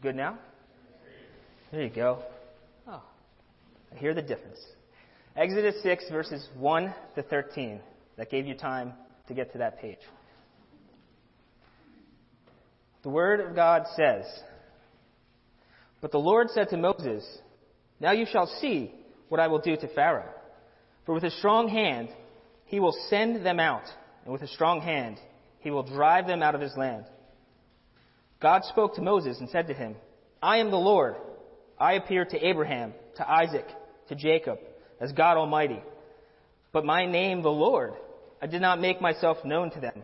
Good now? There you go. Oh, I hear the difference. Exodus 6, verses 1 to 13. That gave you time to get to that page. The Word of God says, But the Lord said to Moses, Now you shall see what I will do to Pharaoh. For with a strong hand he will send them out, and with a strong hand he will drive them out of his land. God spoke to Moses and said to him, I am the Lord. I appeared to Abraham, to Isaac, to Jacob, as God Almighty. But my name, the Lord, I did not make myself known to them.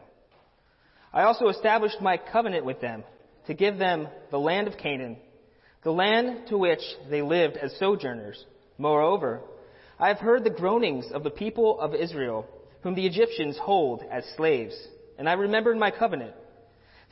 I also established my covenant with them to give them the land of Canaan, the land to which they lived as sojourners. Moreover, I have heard the groanings of the people of Israel, whom the Egyptians hold as slaves, and I remembered my covenant.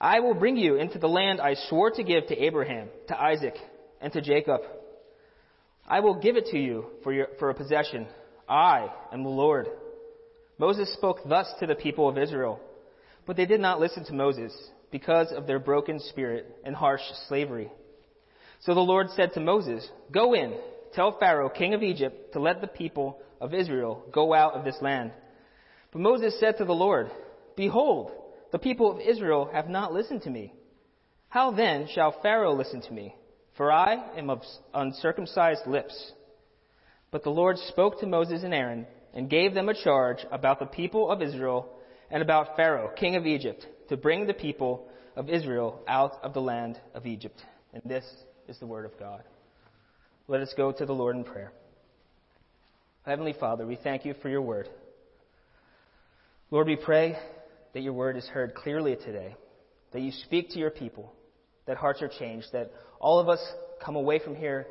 I will bring you into the land I swore to give to Abraham, to Isaac, and to Jacob. I will give it to you for, your, for a possession. I am the Lord. Moses spoke thus to the people of Israel, but they did not listen to Moses because of their broken spirit and harsh slavery. So the Lord said to Moses, Go in, tell Pharaoh, king of Egypt, to let the people of Israel go out of this land. But Moses said to the Lord, Behold, the people of Israel have not listened to me. How then shall Pharaoh listen to me? For I am of uncircumcised lips. But the Lord spoke to Moses and Aaron and gave them a charge about the people of Israel and about Pharaoh, king of Egypt, to bring the people of Israel out of the land of Egypt. And this is the word of God. Let us go to the Lord in prayer. Heavenly Father, we thank you for your word. Lord, we pray that your word is heard clearly today, that you speak to your people, that hearts are changed, that all of us come away from here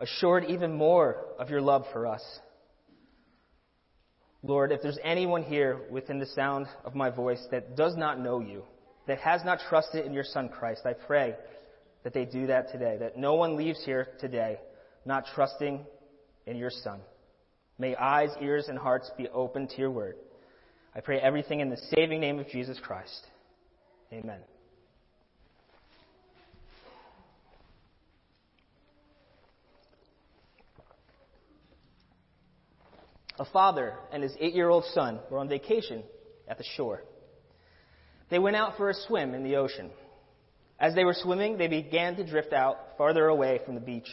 assured even more of your love for us. Lord, if there's anyone here within the sound of my voice that does not know you, that has not trusted in your Son Christ, I pray that they do that today, that no one leaves here today not trusting in your Son. May eyes, ears, and hearts be open to your word. I pray everything in the saving name of Jesus Christ. Amen. A father and his eight year old son were on vacation at the shore. They went out for a swim in the ocean. As they were swimming, they began to drift out farther away from the beach.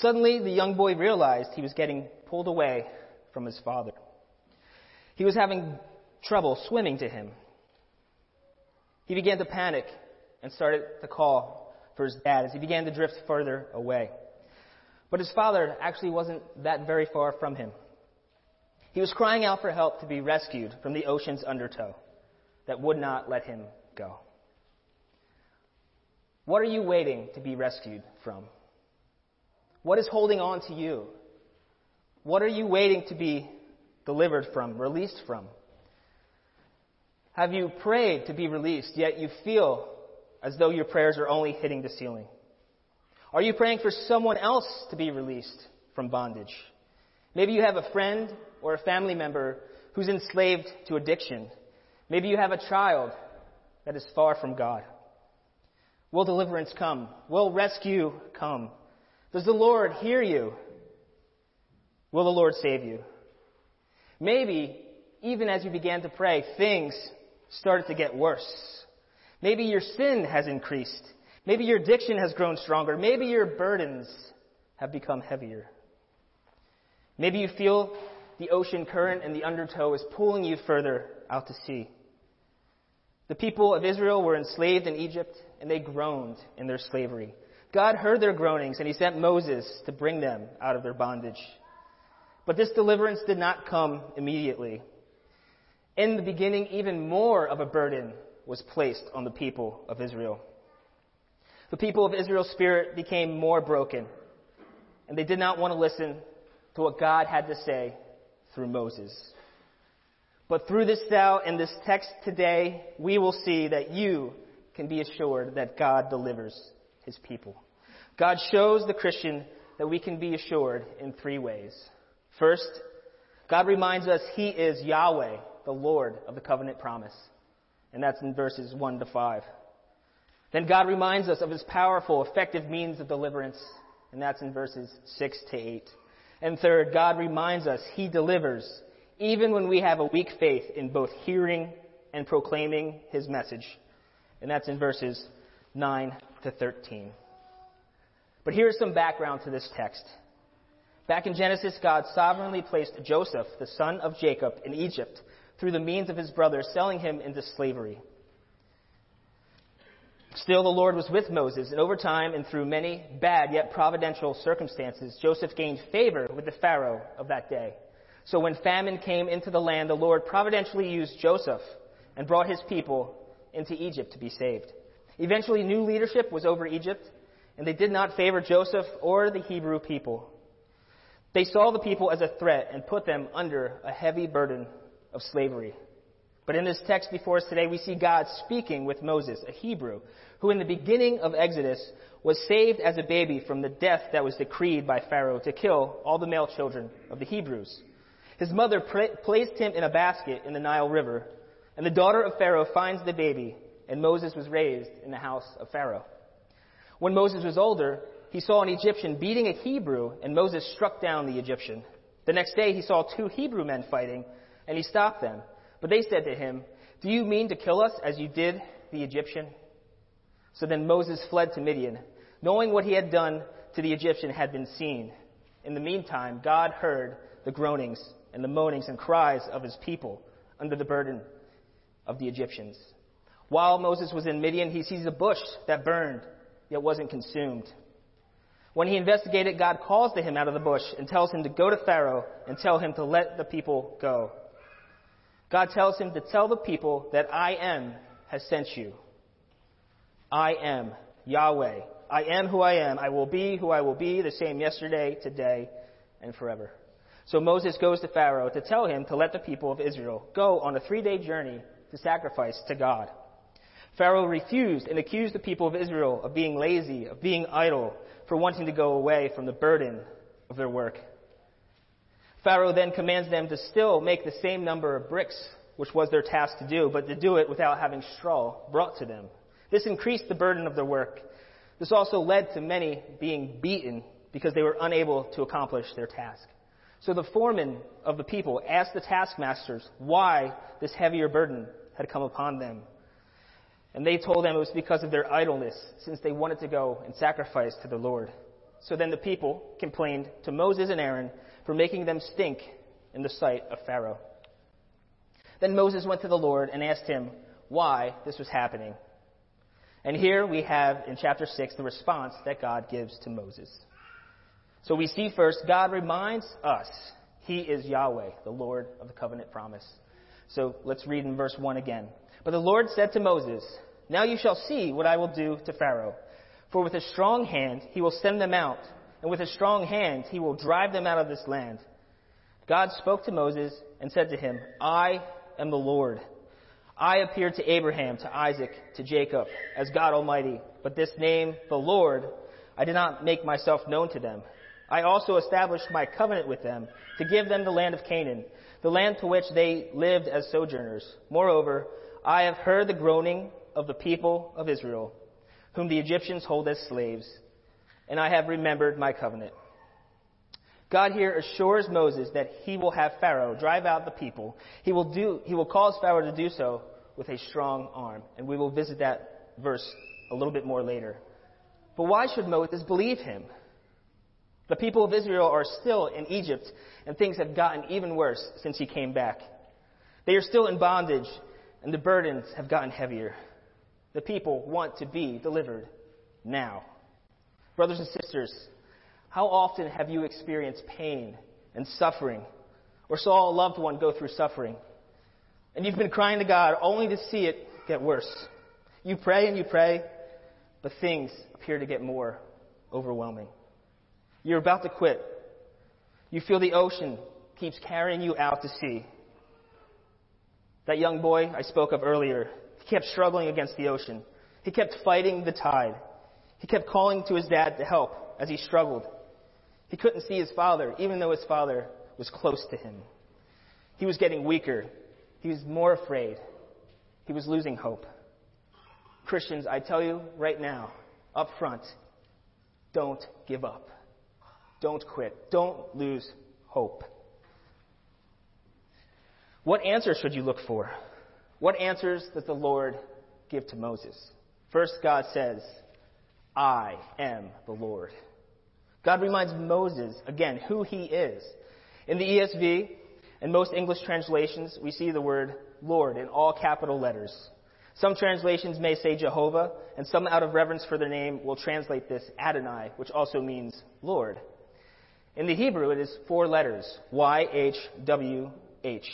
Suddenly, the young boy realized he was getting pulled away from his father. He was having trouble swimming to him. He began to panic and started to call for his dad as he began to drift further away. But his father actually wasn't that very far from him. He was crying out for help to be rescued from the ocean's undertow that would not let him go. What are you waiting to be rescued from? What is holding on to you? What are you waiting to be delivered from, released from? Have you prayed to be released, yet you feel as though your prayers are only hitting the ceiling? Are you praying for someone else to be released from bondage? Maybe you have a friend or a family member who's enslaved to addiction. Maybe you have a child that is far from God. Will deliverance come? Will rescue come? Does the Lord hear you? Will the Lord save you? Maybe, even as you began to pray, things started to get worse. Maybe your sin has increased. Maybe your addiction has grown stronger. Maybe your burdens have become heavier. Maybe you feel the ocean current and the undertow is pulling you further out to sea. The people of Israel were enslaved in Egypt and they groaned in their slavery. God heard their groanings and he sent Moses to bring them out of their bondage. But this deliverance did not come immediately. In the beginning, even more of a burden was placed on the people of Israel. The people of Israel's spirit became more broken. and they did not want to listen to what God had to say through Moses. But through this thou and this text today, we will see that you can be assured that God delivers his people. God shows the Christian that we can be assured in three ways. First, God reminds us he is Yahweh, the Lord of the covenant promise. And that's in verses 1 to 5. Then God reminds us of his powerful, effective means of deliverance. And that's in verses 6 to 8. And third, God reminds us he delivers even when we have a weak faith in both hearing and proclaiming his message. And that's in verses 9 to 13. But here's some background to this text. Back in Genesis, God sovereignly placed Joseph, the son of Jacob, in Egypt through the means of his brothers selling him into slavery. Still, the Lord was with Moses, and over time and through many bad yet providential circumstances, Joseph gained favor with the Pharaoh of that day. So when famine came into the land, the Lord providentially used Joseph and brought his people into Egypt to be saved. Eventually, new leadership was over Egypt, and they did not favor Joseph or the Hebrew people. They saw the people as a threat and put them under a heavy burden of slavery. But in this text before us today, we see God speaking with Moses, a Hebrew, who in the beginning of Exodus was saved as a baby from the death that was decreed by Pharaoh to kill all the male children of the Hebrews. His mother placed him in a basket in the Nile River, and the daughter of Pharaoh finds the baby, and Moses was raised in the house of Pharaoh. When Moses was older, he saw an Egyptian beating a Hebrew, and Moses struck down the Egyptian. The next day he saw two Hebrew men fighting, and he stopped them. But they said to him, Do you mean to kill us as you did the Egyptian? So then Moses fled to Midian, knowing what he had done to the Egyptian had been seen. In the meantime, God heard the groanings and the moanings and cries of his people under the burden of the Egyptians. While Moses was in Midian, he sees a bush that burned, yet wasn't consumed. When he investigated, God calls to him out of the bush and tells him to go to Pharaoh and tell him to let the people go. God tells him to tell the people that I am has sent you. I am Yahweh. I am who I am. I will be who I will be, the same yesterday, today, and forever. So Moses goes to Pharaoh to tell him to let the people of Israel go on a three day journey to sacrifice to God. Pharaoh refused and accused the people of Israel of being lazy, of being idle, for wanting to go away from the burden of their work. Pharaoh then commands them to still make the same number of bricks, which was their task to do, but to do it without having straw brought to them. This increased the burden of their work. This also led to many being beaten because they were unable to accomplish their task. So the foreman of the people asked the taskmasters why this heavier burden had come upon them. And they told them it was because of their idleness, since they wanted to go and sacrifice to the Lord. So then the people complained to Moses and Aaron for making them stink in the sight of Pharaoh. Then Moses went to the Lord and asked him why this was happening. And here we have in chapter 6 the response that God gives to Moses. So we see first, God reminds us He is Yahweh, the Lord of the covenant promise. So let's read in verse 1 again. But the Lord said to Moses, Now you shall see what I will do to Pharaoh. For with a strong hand he will send them out, and with a strong hand he will drive them out of this land. God spoke to Moses and said to him, I am the Lord. I appeared to Abraham, to Isaac, to Jacob as God Almighty, but this name, the Lord, I did not make myself known to them. I also established my covenant with them to give them the land of Canaan, the land to which they lived as sojourners. Moreover, I have heard the groaning of the people of Israel, whom the Egyptians hold as slaves, and I have remembered my covenant. God here assures Moses that he will have Pharaoh drive out the people. He will, do, he will cause Pharaoh to do so with a strong arm. And we will visit that verse a little bit more later. But why should Moses believe him? The people of Israel are still in Egypt, and things have gotten even worse since he came back. They are still in bondage, and the burdens have gotten heavier. The people want to be delivered now. Brothers and sisters, how often have you experienced pain and suffering, or saw a loved one go through suffering? And you've been crying to God only to see it get worse. You pray and you pray, but things appear to get more overwhelming. You're about to quit. You feel the ocean keeps carrying you out to sea. That young boy I spoke of earlier, he kept struggling against the ocean. He kept fighting the tide. He kept calling to his dad to help as he struggled. He couldn't see his father, even though his father was close to him. He was getting weaker. He was more afraid. He was losing hope. Christians, I tell you right now, up front, don't give up. Don't quit. Don't lose hope. What answers should you look for? What answers does the Lord give to Moses? First, God says, I am the Lord. God reminds Moses, again, who he is. In the ESV and most English translations, we see the word Lord in all capital letters. Some translations may say Jehovah, and some out of reverence for their name will translate this Adonai, which also means Lord. In the Hebrew, it is four letters, Y-H-W-H.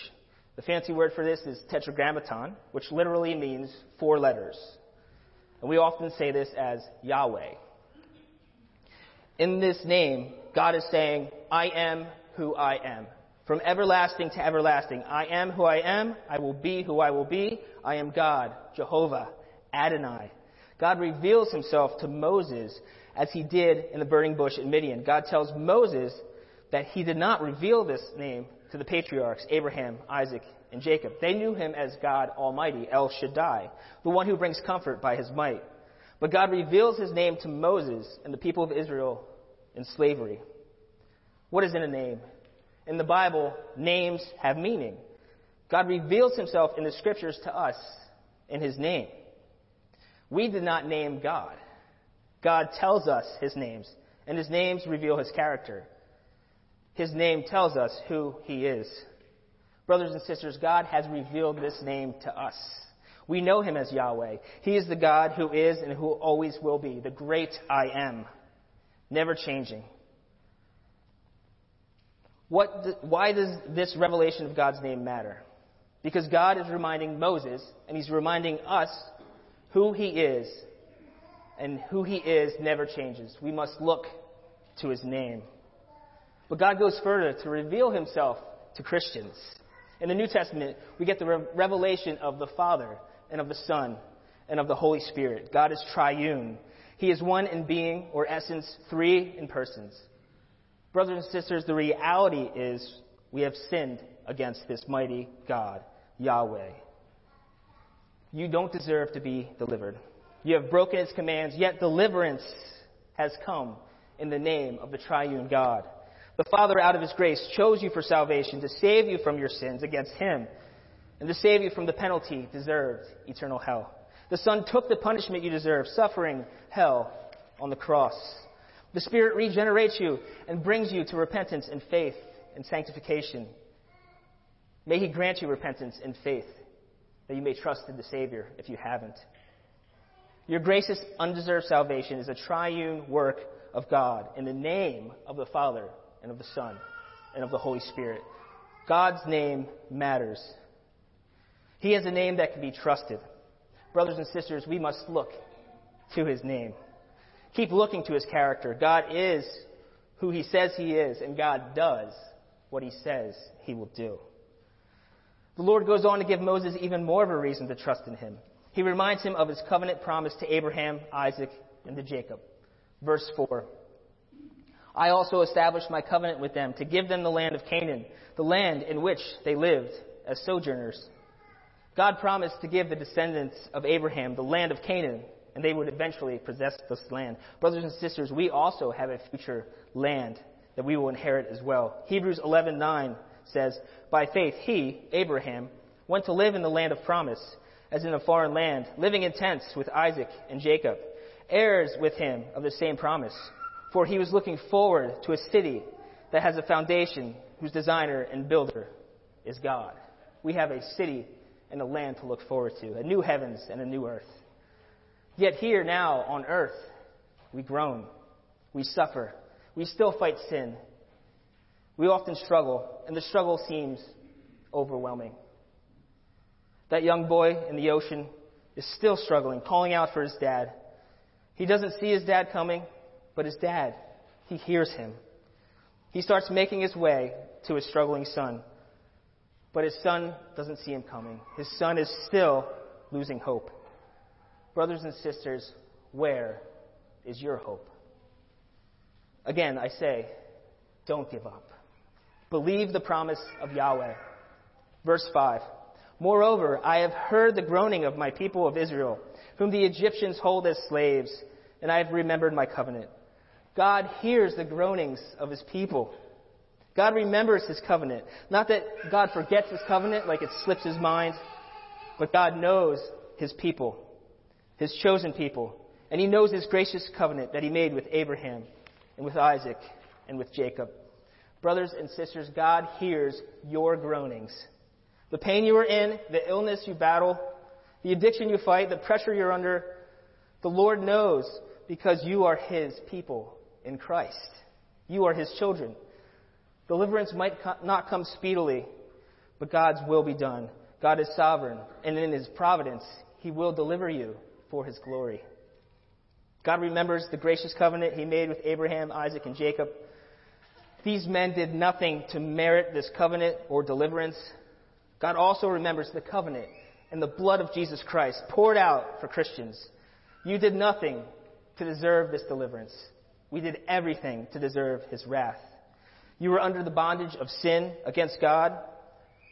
The fancy word for this is tetragrammaton, which literally means four letters. And we often say this as Yahweh. In this name, God is saying, I am who I am. From everlasting to everlasting, I am who I am. I will be who I will be. I am God, Jehovah, Adonai. God reveals himself to Moses as he did in the burning bush in Midian. God tells Moses that he did not reveal this name to the patriarchs, Abraham, Isaac, and Jacob. They knew him as God Almighty, El Shaddai, the one who brings comfort by his might. But God reveals his name to Moses and the people of Israel in slavery. What is in a name? In the Bible, names have meaning. God reveals himself in the scriptures to us in his name. We did not name God. God tells us his names, and his names reveal his character. His name tells us who he is. Brothers and sisters, God has revealed this name to us. We know him as Yahweh. He is the God who is and who always will be, the great I am, never changing. What, why does this revelation of God's name matter? Because God is reminding Moses, and he's reminding us who he is, and who he is never changes. We must look to his name. But God goes further to reveal himself to Christians. In the New Testament, we get the re- revelation of the Father and of the Son and of the Holy Spirit. God is triune. He is one in being, or essence, three in persons. Brothers and sisters, the reality is we have sinned against this mighty God, Yahweh. You don't deserve to be delivered. You have broken his commands, yet deliverance has come in the name of the triune God. The Father, out of his grace, chose you for salvation to save you from your sins against him and to save you from the penalty deserved, eternal hell. The Son took the punishment you deserve, suffering hell on the cross. The Spirit regenerates you and brings you to repentance and faith and sanctification. May He grant you repentance and faith that you may trust in the Savior if you haven't. Your gracious, undeserved salvation is a triune work of God in the name of the Father and of the Son and of the Holy Spirit. God's name matters. He has a name that can be trusted. Brothers and sisters, we must look to His name. Keep looking to his character. God is who he says he is, and God does what he says he will do. The Lord goes on to give Moses even more of a reason to trust in him. He reminds him of his covenant promise to Abraham, Isaac, and to Jacob. Verse 4 I also established my covenant with them to give them the land of Canaan, the land in which they lived as sojourners. God promised to give the descendants of Abraham the land of Canaan, and they would eventually possess this land. Brothers and sisters, we also have a future land that we will inherit as well. Hebrews 11:9 says, "By faith he, Abraham, went to live in the land of promise, as in a foreign land, living in tents with Isaac and Jacob, heirs with him of the same promise. For he was looking forward to a city that has a foundation, whose designer and builder is God." We have a city and a land to look forward to, a new heavens and a new earth. Yet here now on earth, we groan, we suffer, we still fight sin. We often struggle, and the struggle seems overwhelming. That young boy in the ocean is still struggling, calling out for his dad. He doesn't see his dad coming, but his dad, he hears him. He starts making his way to his struggling son. But his son doesn't see him coming. His son is still losing hope. Brothers and sisters, where is your hope? Again, I say, don't give up. Believe the promise of Yahweh. Verse 5 Moreover, I have heard the groaning of my people of Israel, whom the Egyptians hold as slaves, and I have remembered my covenant. God hears the groanings of his people. God remembers his covenant. Not that God forgets his covenant like it slips his mind, but God knows his people, his chosen people. And he knows his gracious covenant that he made with Abraham and with Isaac and with Jacob. Brothers and sisters, God hears your groanings. The pain you are in, the illness you battle, the addiction you fight, the pressure you're under, the Lord knows because you are his people in Christ. You are his children. Deliverance might not come speedily, but God's will be done. God is sovereign, and in his providence, he will deliver you for his glory. God remembers the gracious covenant he made with Abraham, Isaac, and Jacob. These men did nothing to merit this covenant or deliverance. God also remembers the covenant and the blood of Jesus Christ poured out for Christians. You did nothing to deserve this deliverance. We did everything to deserve his wrath. You were under the bondage of sin against God,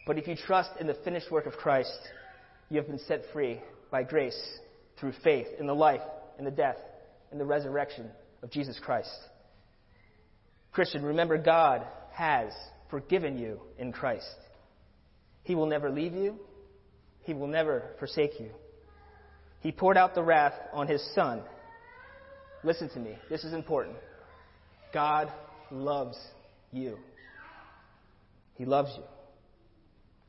but if you trust in the finished work of Christ, you have been set free by grace through faith in the life and the death and the resurrection of Jesus Christ. Christian, remember God has forgiven you in Christ. He will never leave you. He will never forsake you. He poured out the wrath on his son. Listen to me. This is important. God loves you. He loves you.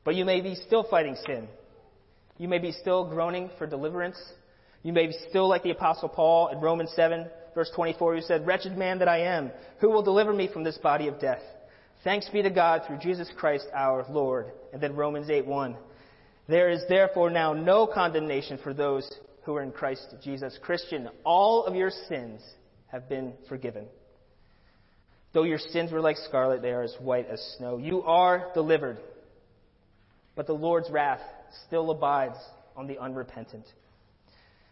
But you may be still fighting sin. You may be still groaning for deliverance. You may be still like the Apostle Paul in Romans 7, verse 24, who said, Wretched man that I am, who will deliver me from this body of death? Thanks be to God through Jesus Christ our Lord. And then Romans 8, 1. There is therefore now no condemnation for those who are in Christ Jesus. Christian, all of your sins have been forgiven. Though your sins were like scarlet, they are as white as snow. You are delivered. But the Lord's wrath still abides on the unrepentant.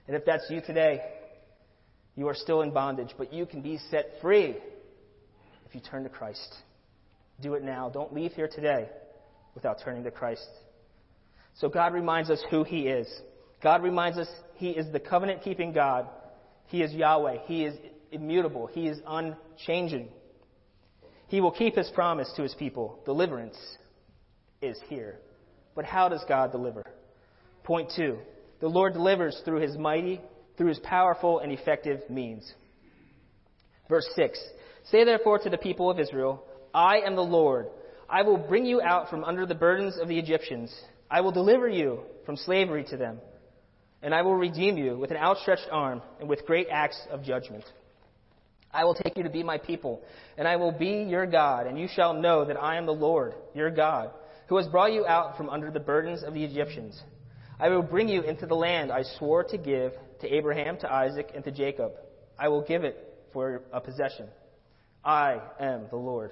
And if that's you today, you are still in bondage, but you can be set free if you turn to Christ. Do it now. Don't leave here today without turning to Christ. So God reminds us who He is. God reminds us He is the covenant keeping God. He is Yahweh. He is immutable. He is unchanging. He will keep His promise to His people. Deliverance is here. But how does God deliver? Point two the Lord delivers through his mighty, through his powerful and effective means. Verse 6 Say therefore to the people of Israel, I am the Lord. I will bring you out from under the burdens of the Egyptians. I will deliver you from slavery to them. And I will redeem you with an outstretched arm and with great acts of judgment. I will take you to be my people, and I will be your God, and you shall know that I am the Lord, your God, who has brought you out from under the burdens of the Egyptians. I will bring you into the land I swore to give to Abraham, to Isaac, and to Jacob. I will give it for a possession. I am the Lord.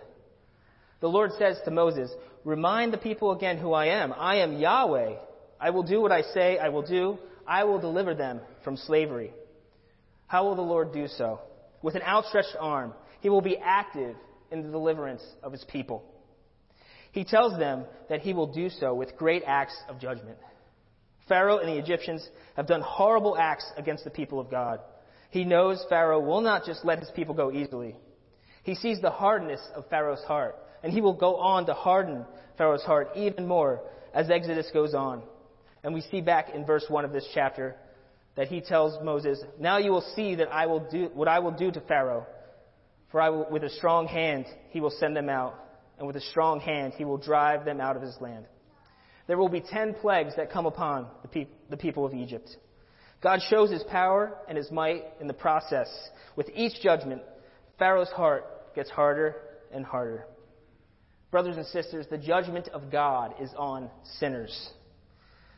The Lord says to Moses, Remind the people again who I am. I am Yahweh. I will do what I say I will do. I will deliver them from slavery. How will the Lord do so? With an outstretched arm. He will be active in the deliverance of his people. He tells them that he will do so with great acts of judgment. Pharaoh and the Egyptians have done horrible acts against the people of God. He knows Pharaoh will not just let his people go easily. He sees the hardness of Pharaoh's heart, and he will go on to harden Pharaoh's heart even more as Exodus goes on. And we see back in verse 1 of this chapter that he tells Moses, Now you will see that I will do what I will do to Pharaoh. For I will, with a strong hand he will send them out, and with a strong hand he will drive them out of his land. There will be ten plagues that come upon the, the people of Egypt. God shows his power and his might in the process. With each judgment, Pharaoh's heart gets harder and harder. Brothers and sisters, the judgment of God is on sinners.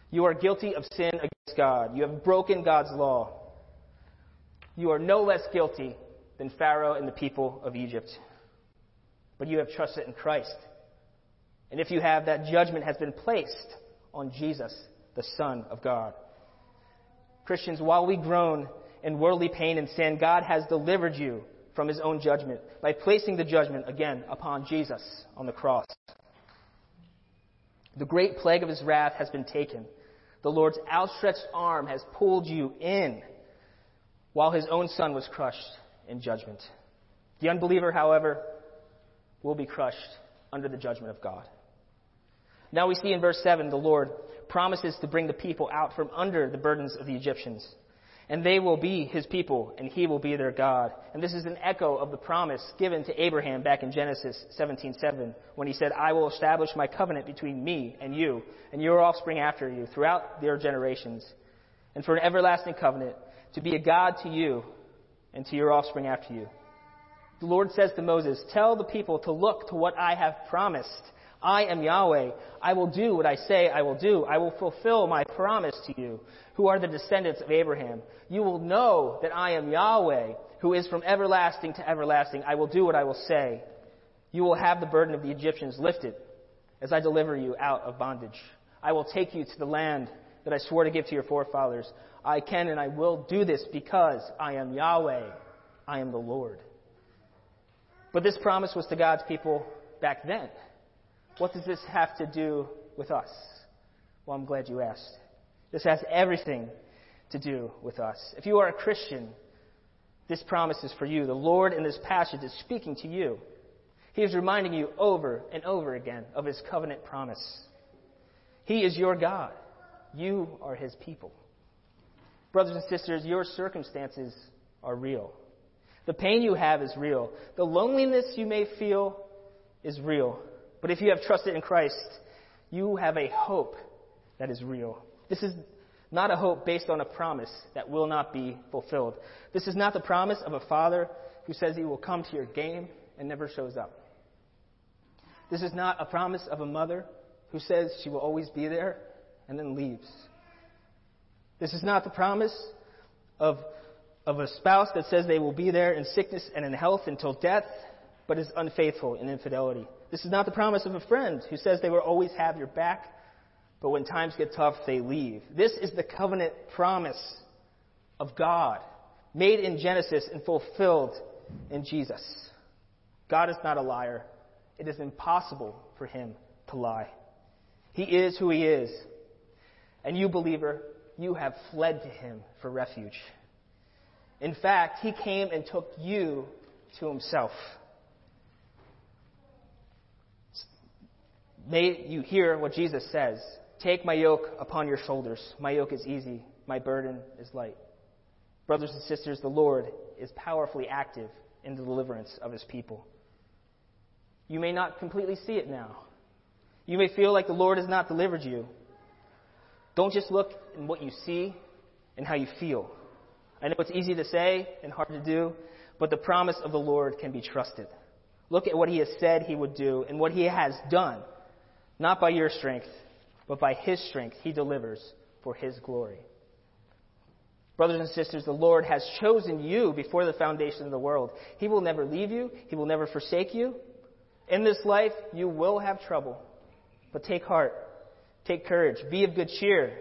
You are guilty of sin against God. You have broken God's law. You are no less guilty than Pharaoh and the people of Egypt. But you have trusted in Christ. And if you have, that judgment has been placed on Jesus, the Son of God. Christians, while we groan in worldly pain and sin, God has delivered you from his own judgment by placing the judgment again upon Jesus on the cross. The great plague of his wrath has been taken. The Lord's outstretched arm has pulled you in while his own son was crushed in judgment. The unbeliever, however, will be crushed under the judgment of God. Now we see in verse 7 the Lord promises to bring the people out from under the burdens of the Egyptians. And they will be his people, and he will be their God. And this is an echo of the promise given to Abraham back in Genesis 17:7, when he said, "I will establish my covenant between me and you, and your offspring after you, throughout their generations, and for an everlasting covenant, to be a God to you and to your offspring after you." The Lord says to Moses, "Tell the people to look to what I have promised." I am Yahweh. I will do what I say I will do. I will fulfill my promise to you, who are the descendants of Abraham. You will know that I am Yahweh, who is from everlasting to everlasting. I will do what I will say. You will have the burden of the Egyptians lifted as I deliver you out of bondage. I will take you to the land that I swore to give to your forefathers. I can and I will do this because I am Yahweh. I am the Lord. But this promise was to God's people back then. What does this have to do with us? Well, I'm glad you asked. This has everything to do with us. If you are a Christian, this promise is for you. The Lord in this passage is speaking to you. He is reminding you over and over again of his covenant promise. He is your God. You are his people. Brothers and sisters, your circumstances are real. The pain you have is real. The loneliness you may feel is real. But if you have trusted in Christ, you have a hope that is real. This is not a hope based on a promise that will not be fulfilled. This is not the promise of a father who says he will come to your game and never shows up. This is not a promise of a mother who says she will always be there and then leaves. This is not the promise of, of a spouse that says they will be there in sickness and in health until death, but is unfaithful in infidelity. This is not the promise of a friend who says they will always have your back, but when times get tough, they leave. This is the covenant promise of God, made in Genesis and fulfilled in Jesus. God is not a liar. It is impossible for him to lie. He is who he is. And you, believer, you have fled to him for refuge. In fact, he came and took you to himself. May you hear what Jesus says Take my yoke upon your shoulders. My yoke is easy, my burden is light. Brothers and sisters, the Lord is powerfully active in the deliverance of his people. You may not completely see it now. You may feel like the Lord has not delivered you. Don't just look in what you see and how you feel. I know it's easy to say and hard to do, but the promise of the Lord can be trusted. Look at what he has said he would do and what he has done. Not by your strength, but by His strength, He delivers for His glory. Brothers and sisters, the Lord has chosen you before the foundation of the world. He will never leave you, He will never forsake you. In this life, you will have trouble. But take heart, take courage, be of good cheer.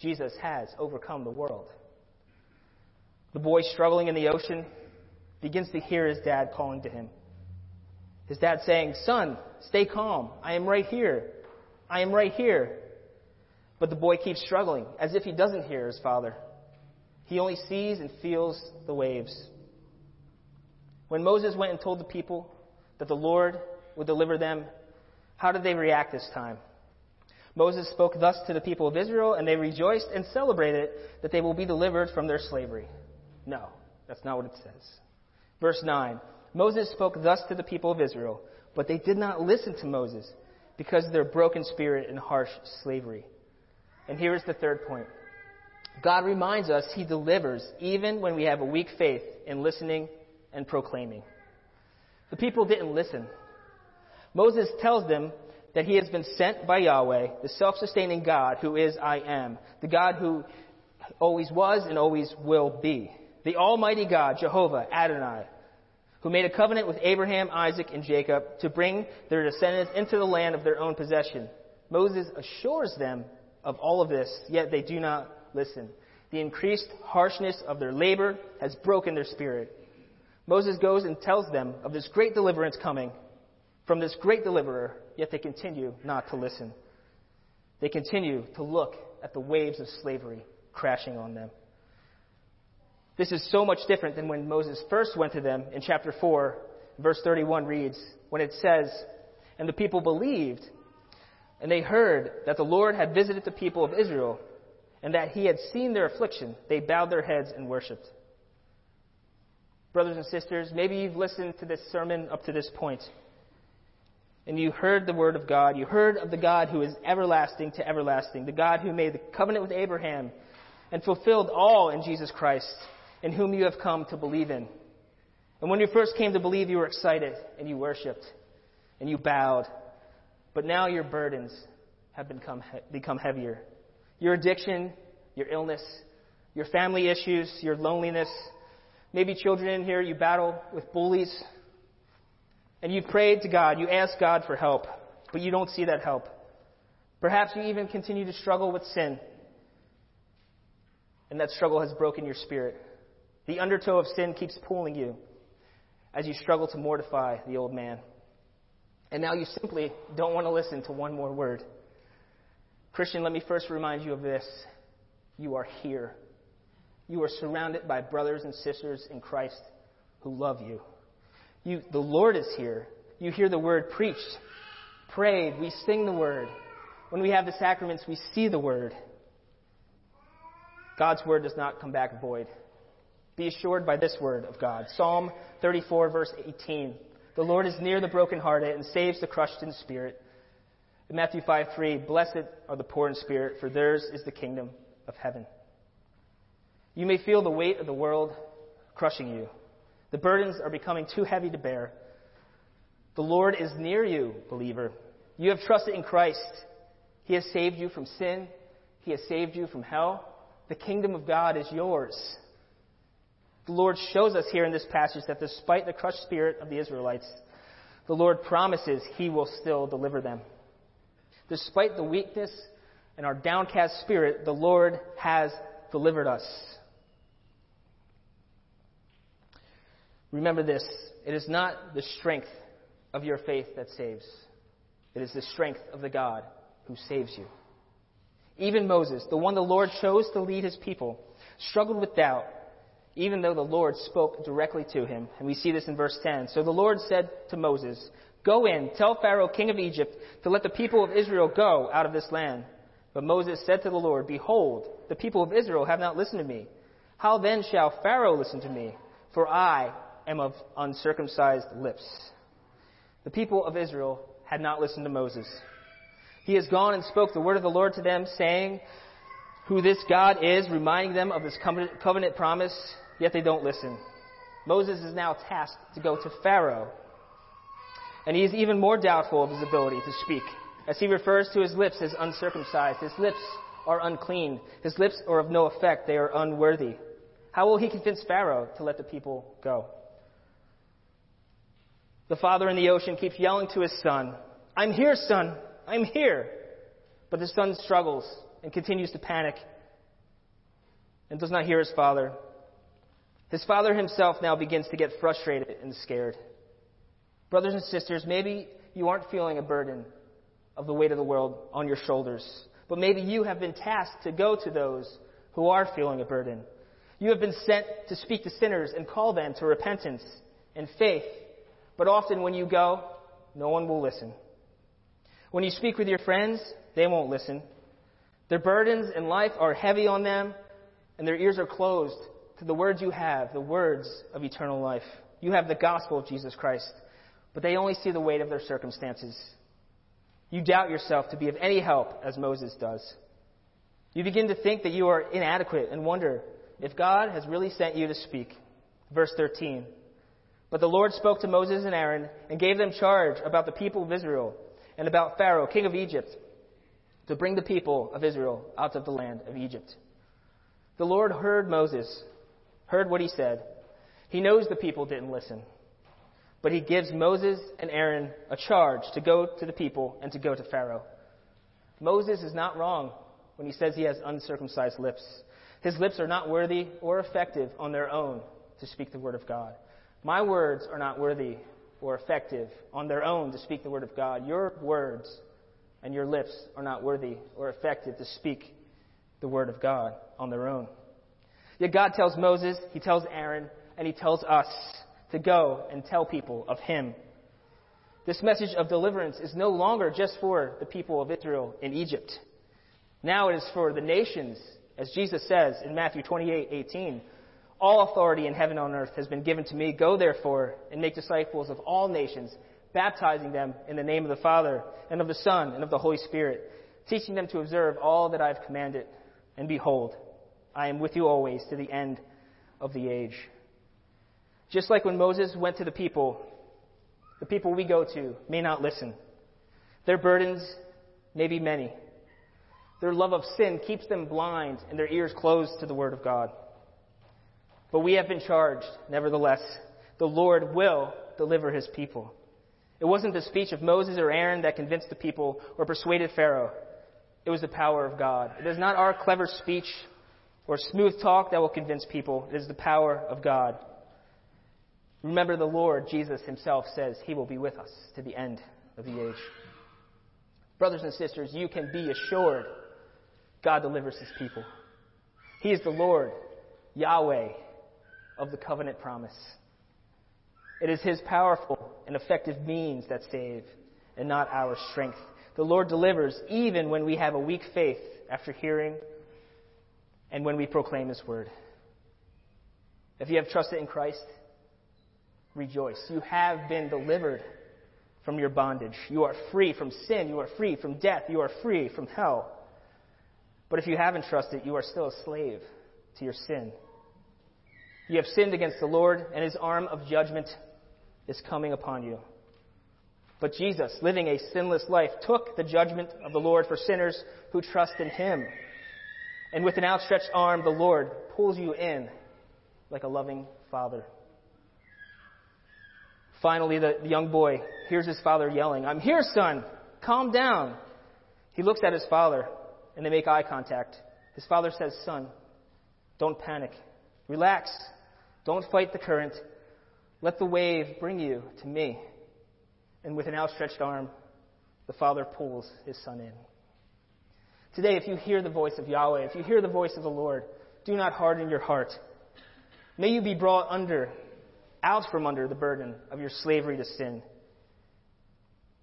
Jesus has overcome the world. The boy struggling in the ocean begins to hear his dad calling to him. His dad saying, Son, stay calm. I am right here. I am right here. But the boy keeps struggling, as if he doesn't hear his father. He only sees and feels the waves. When Moses went and told the people that the Lord would deliver them, how did they react this time? Moses spoke thus to the people of Israel, and they rejoiced and celebrated that they will be delivered from their slavery. No, that's not what it says. Verse 9 Moses spoke thus to the people of Israel, but they did not listen to Moses because of their broken spirit and harsh slavery. And here is the third point God reminds us He delivers even when we have a weak faith in listening and proclaiming. The people didn't listen. Moses tells them that he has been sent by Yahweh, the self sustaining God who is I am, the God who always was and always will be. the Almighty God, Jehovah, Adonai, who made a covenant with Abraham, Isaac, and Jacob to bring their descendants into the land of their own possession. Moses assures them of all of this, yet they do not listen. The increased harshness of their labor has broken their spirit. Moses goes and tells them of this great deliverance coming from this great deliverer, yet they continue not to listen. They continue to look at the waves of slavery crashing on them. This is so much different than when Moses first went to them in chapter 4, verse 31 reads, when it says, And the people believed, and they heard that the Lord had visited the people of Israel, and that he had seen their affliction. They bowed their heads and worshiped. Brothers and sisters, maybe you've listened to this sermon up to this point, and you heard the word of God. You heard of the God who is everlasting to everlasting, the God who made the covenant with Abraham and fulfilled all in Jesus Christ in whom you have come to believe in. And when you first came to believe, you were excited and you worshiped and you bowed. But now your burdens have become, become heavier. Your addiction, your illness, your family issues, your loneliness. Maybe children in here, you battle with bullies. And you've prayed to God, you ask God for help, but you don't see that help. Perhaps you even continue to struggle with sin. And that struggle has broken your spirit. The undertow of sin keeps pulling you as you struggle to mortify the old man. And now you simply don't want to listen to one more word. Christian, let me first remind you of this. You are here. You are surrounded by brothers and sisters in Christ who love you. you the Lord is here. You hear the word preached, prayed, we sing the word. When we have the sacraments, we see the word. God's word does not come back void. Be assured by this word of God. Psalm 34, verse 18. The Lord is near the brokenhearted and saves the crushed in spirit. In Matthew 5, 3, Blessed are the poor in spirit, for theirs is the kingdom of heaven. You may feel the weight of the world crushing you. The burdens are becoming too heavy to bear. The Lord is near you, believer. You have trusted in Christ. He has saved you from sin. He has saved you from hell. The kingdom of God is yours. The Lord shows us here in this passage that despite the crushed spirit of the Israelites, the Lord promises he will still deliver them. Despite the weakness and our downcast spirit, the Lord has delivered us. Remember this it is not the strength of your faith that saves, it is the strength of the God who saves you. Even Moses, the one the Lord chose to lead his people, struggled with doubt even though the Lord spoke directly to him. And we see this in verse 10. So the Lord said to Moses, Go in, tell Pharaoh, king of Egypt, to let the people of Israel go out of this land. But Moses said to the Lord, Behold, the people of Israel have not listened to me. How then shall Pharaoh listen to me? For I am of uncircumcised lips. The people of Israel had not listened to Moses. He has gone and spoke the word of the Lord to them, saying, Who this God is, reminding them of this covenant promise yet they don't listen. Moses is now tasked to go to Pharaoh. And he is even more doubtful of his ability to speak, as he refers to his lips as uncircumcised. His lips are unclean. His lips are of no effect. They are unworthy. How will he convince Pharaoh to let the people go? The father in the ocean keeps yelling to his son, I'm here, son. I'm here. But the son struggles and continues to panic and does not hear his father. His father himself now begins to get frustrated and scared. Brothers and sisters, maybe you aren't feeling a burden of the weight of the world on your shoulders, but maybe you have been tasked to go to those who are feeling a burden. You have been sent to speak to sinners and call them to repentance and faith. But often when you go, no one will listen. When you speak with your friends, they won't listen. Their burdens in life are heavy on them, and their ears are closed to the words you have, the words of eternal life. You have the gospel of Jesus Christ, but they only see the weight of their circumstances. You doubt yourself to be of any help, as Moses does. You begin to think that you are inadequate and wonder if God has really sent you to speak. Verse 13. But the Lord spoke to Moses and Aaron and gave them charge about the people of Israel and about Pharaoh, king of Egypt, to bring the people of Israel out of the land of Egypt. The Lord heard Moses heard what he said. He knows the people didn't listen. But he gives Moses and Aaron a charge to go to the people and to go to Pharaoh. Moses is not wrong when he says he has uncircumcised lips. His lips are not worthy or effective on their own to speak the word of God. My words are not worthy or effective on their own to speak the word of God. Your words and your lips are not worthy or effective to speak the word of God on their own. Yet God tells Moses, He tells Aaron, and He tells us to go and tell people of Him. This message of deliverance is no longer just for the people of Israel in Egypt. Now it is for the nations, as Jesus says in Matthew 28 18. All authority in heaven and on earth has been given to me. Go therefore and make disciples of all nations, baptizing them in the name of the Father and of the Son and of the Holy Spirit, teaching them to observe all that I have commanded. And behold, I am with you always to the end of the age. Just like when Moses went to the people, the people we go to may not listen. Their burdens may be many. Their love of sin keeps them blind and their ears closed to the Word of God. But we have been charged, nevertheless. The Lord will deliver His people. It wasn't the speech of Moses or Aaron that convinced the people or persuaded Pharaoh. It was the power of God. It is not our clever speech or smooth talk that will convince people. It is the power of God. Remember, the Lord, Jesus himself, says he will be with us to the end of the age. Brothers and sisters, you can be assured God delivers his people. He is the Lord, Yahweh, of the covenant promise. It is his powerful and effective means that save, and not our strength. The Lord delivers even when we have a weak faith after hearing and when we proclaim his word. If you have trusted in Christ, rejoice. You have been delivered from your bondage. You are free from sin. You are free from death. You are free from hell. But if you haven't trusted, you are still a slave to your sin. You have sinned against the Lord, and his arm of judgment is coming upon you. But Jesus, living a sinless life, took the judgment of the Lord for sinners who trust in him. And with an outstretched arm, the Lord pulls you in like a loving father. Finally, the, the young boy hears his father yelling, I'm here, son! Calm down! He looks at his father, and they make eye contact. His father says, Son, don't panic. Relax. Don't fight the current. Let the wave bring you to me. And with an outstretched arm, the father pulls his son in. Today, if you hear the voice of Yahweh, if you hear the voice of the Lord, do not harden your heart. May you be brought under out from under the burden of your slavery to sin.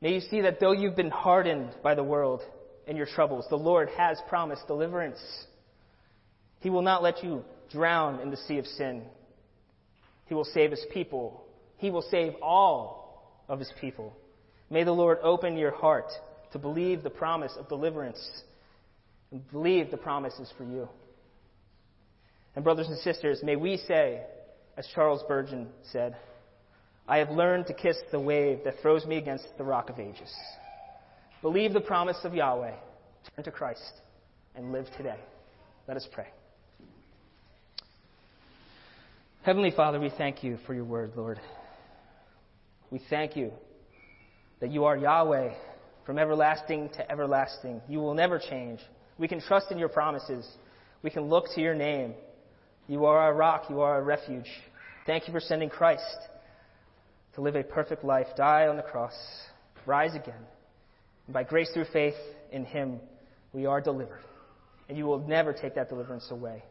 May you see that though you've been hardened by the world and your troubles, the Lord has promised deliverance. He will not let you drown in the sea of sin. He will save his people. He will save all of his people. May the Lord open your heart to believe the promise of deliverance and believe the promise is for you. And brothers and sisters, may we say, as Charles Spurgeon said, I have learned to kiss the wave that throws me against the rock of ages. Believe the promise of Yahweh, turn to Christ, and live today. Let us pray. Heavenly Father, we thank you for your word, Lord. We thank you that you are Yahweh from everlasting to everlasting. You will never change. We can trust in your promises. We can look to your name. You are our rock. You are our refuge. Thank you for sending Christ to live a perfect life, die on the cross, rise again. And by grace through faith in Him, we are delivered. And you will never take that deliverance away.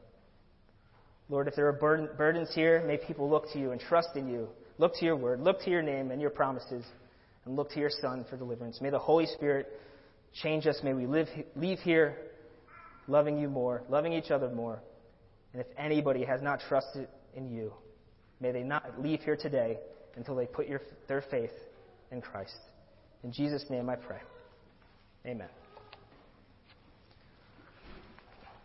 Lord, if there are burden, burdens here, may people look to you and trust in you. Look to your word, look to your name and your promises, and look to your Son for deliverance. May the Holy Spirit change us. May we live, leave here loving you more, loving each other more. And if anybody has not trusted in you, may they not leave here today until they put your, their faith in Christ. In Jesus' name I pray. Amen.